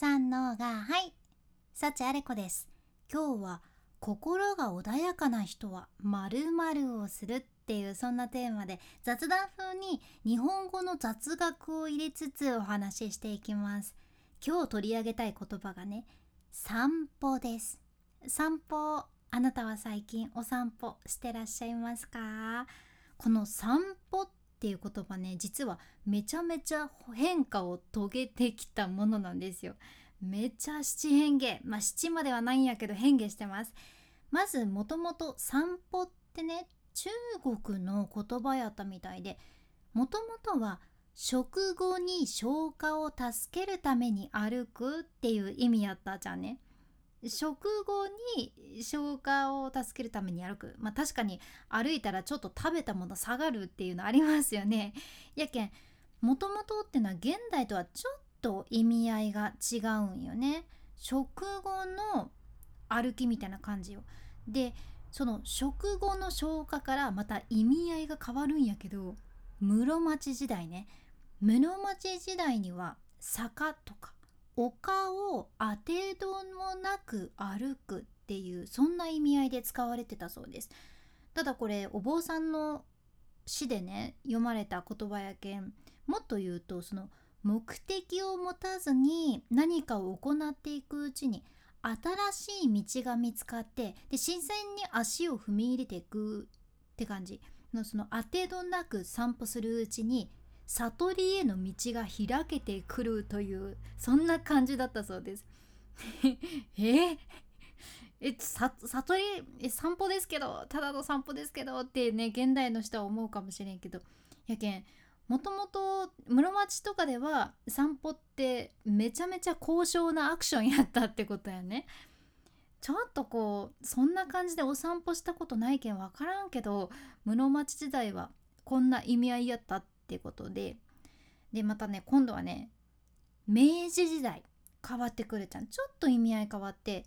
三のがはい。幸あれ子です。今日は心が穏やかな人は〇〇をするっていうそんなテーマで雑談風に日本語の雑学を入れつつお話ししていきます。今日取り上げたい言葉がね散歩です。散歩あなたは最近お散歩してらっしゃいますか？この散歩っていう言葉ね実はめちゃめちゃ変化を遂げてきたものなんですよ。めちゃ七変化。まあ七まではないんやけど変化してます。まずもともと散歩ってね中国の言葉やったみたいでもともとは食後に消化を助けるために歩くっていう意味やったじゃんね。食後に消化を助けるために歩く。まあ確かに歩いたらちょっと食べたもの下がるっていうのありますよね。やけんもともとっていうのは現代とはちょっと意味合いが違うんよね。食後の歩きみたいな感じよ。でその食後の消化からまた意味合いが変わるんやけど室町時代ね。室町時代には坂とか丘を当てどもなく歩くっていうそんな意味合いで使われてたそうです。ただこれお坊さんの詩でね読まれた言葉やけんもっと言うとその目的を持たずに何かを行っていくうちに新しい道が見つかってで自然に足を踏み入れていくって感じのその当てどなく散歩するうちに悟りへの道が開けてくるというそんな感じだったそうです。え？え悟りえ散歩ですけどただの散歩ですけどってね現代の人は思うかもしれんけど。やけんもともと室町とかでは散歩ってめちゃめちゃ高尚なアクションやったってことやね。ちょっとこうそんな感じでお散歩したことないけん分からんけど室町時代はこんな意味合いやったっってことででまたね今度はね明治時代変わってくるじゃんちょっと意味合い変わって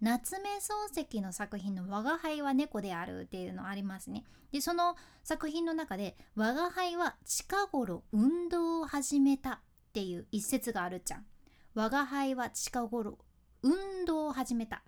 夏目漱石の作品の「我が輩は猫である」っていうのありますね。でその作品の中で「我が輩は近頃運動を始めた」っていう一節があるじゃん。我が輩は近頃運動を始めた。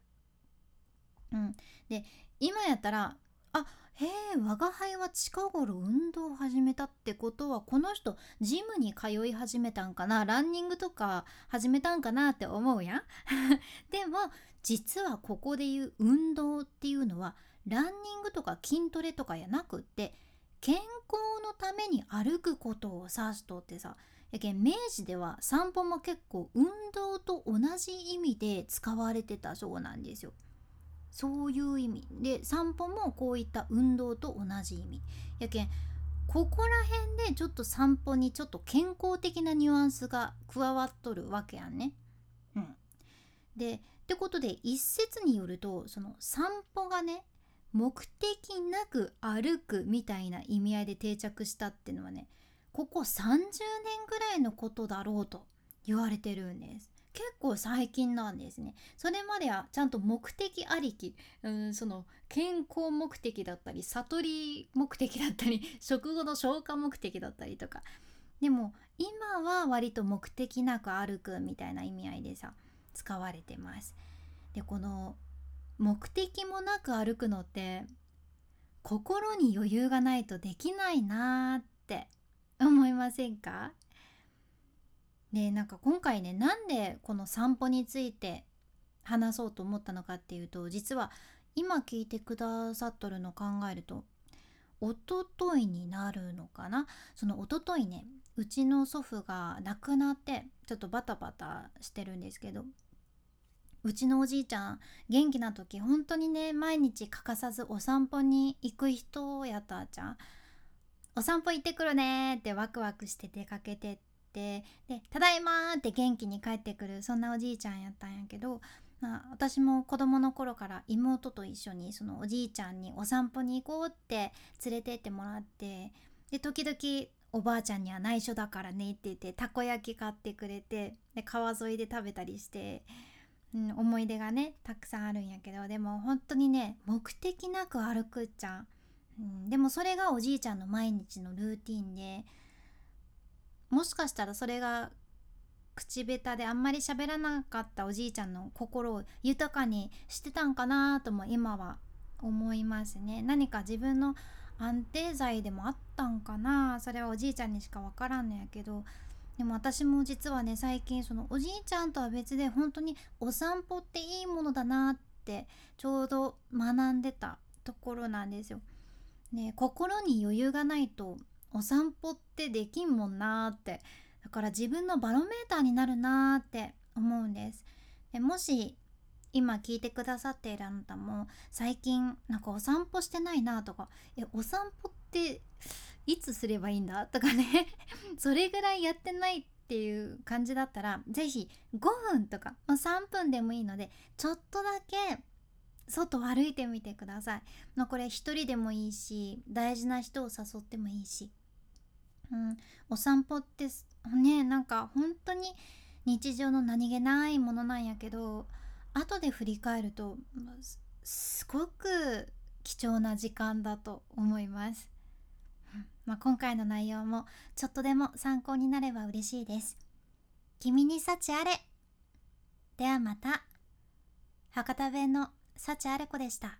うん、で今やったらあへえ我が輩は近頃運動を始めたってことはこの人ジムに通い始めたんかなランニングとか始めたんかなって思うやん でも実はここで言う運動っていうのはランニングとか筋トレとかやなくって健康のために歩くことを指すとってさやけん明治では散歩も結構運動と同じ意味で使われてたそうなんですよ。そういう意味で散歩もこういった運動と同じ意味やけんここら辺でちょっと散歩にちょっと健康的なニュアンスが加わっとるわけやんね。うん、でってことで一説によるとその散歩がね目的なく歩くみたいな意味合いで定着したっていうのはねここ30年ぐらいのことだろうと言われてるんです。結構最近なんですね。それまではちゃんと目的ありきうんその健康目的だったり悟り目的だったり 食後の消化目的だったりとか。でも今は割と目的なく歩くみたいな意味合いでさ使われてます。でこの目的もなく歩くのって心に余裕がないとできないなーって思いませんか？でなんか今回ねなんでこの散歩について話そうと思ったのかっていうと実は今聞いてくださっとるの考えるとおとといになるのかな？そのおとといねうちの祖父が亡くなってちょっとバタバタしてるんですけどうちのおじいちゃん元気な時本当にね毎日欠かさずお散歩に行く人やったじゃんお散歩行ってくるねってワクワクして出かけててで「ただいま」って元気に帰ってくるそんなおじいちゃんやったんやけど、まあ、私も子供の頃から妹と一緒にそのおじいちゃんにお散歩に行こうって連れてってもらってで時々おばあちゃんには内緒だからねって言ってたこ焼き買ってくれてで川沿いで食べたりして、うん、思い出がねたくさんあるんやけどでも本当にね目的なく歩くっちゃうん、でもそれがおじいちゃんの毎日のルーティンでもしかしたらそれが口下手であんまり喋らなかったおじいちゃんの心を豊かにしてたんかなとも今は思いますね。何か自分の安定剤でもあったんかな？それはおじいちゃんにしか分からんのやけど。でも私も実はね最近そのおじいちゃんとは別で本当にお散歩っていいものだなってちょうど学んでたところなんですよ。ね心に余裕がないとお散歩ってできんもんなーってだから自分のバロメーターになるなーって思うんです。でもし今聞いてくださっているあなたも最近なんかお散歩してないなとかえお散歩っていつすればいいんだとかね それぐらいやってないっていう感じだったら是非5分とか、ま、3分でもいいのでちょっとだけ外歩いてみてください。まあ、これ一人でもいいし大事な人を誘ってもいいし、うん、お散歩ってねなんか本当に日常の何気ないものなんやけど後で振り返るとすごく貴重な時間だと思います。まあ、今回の内容もちょっとでも参考になれば嬉しいです。君に幸あれではまた博多弁の幸あれ子でした。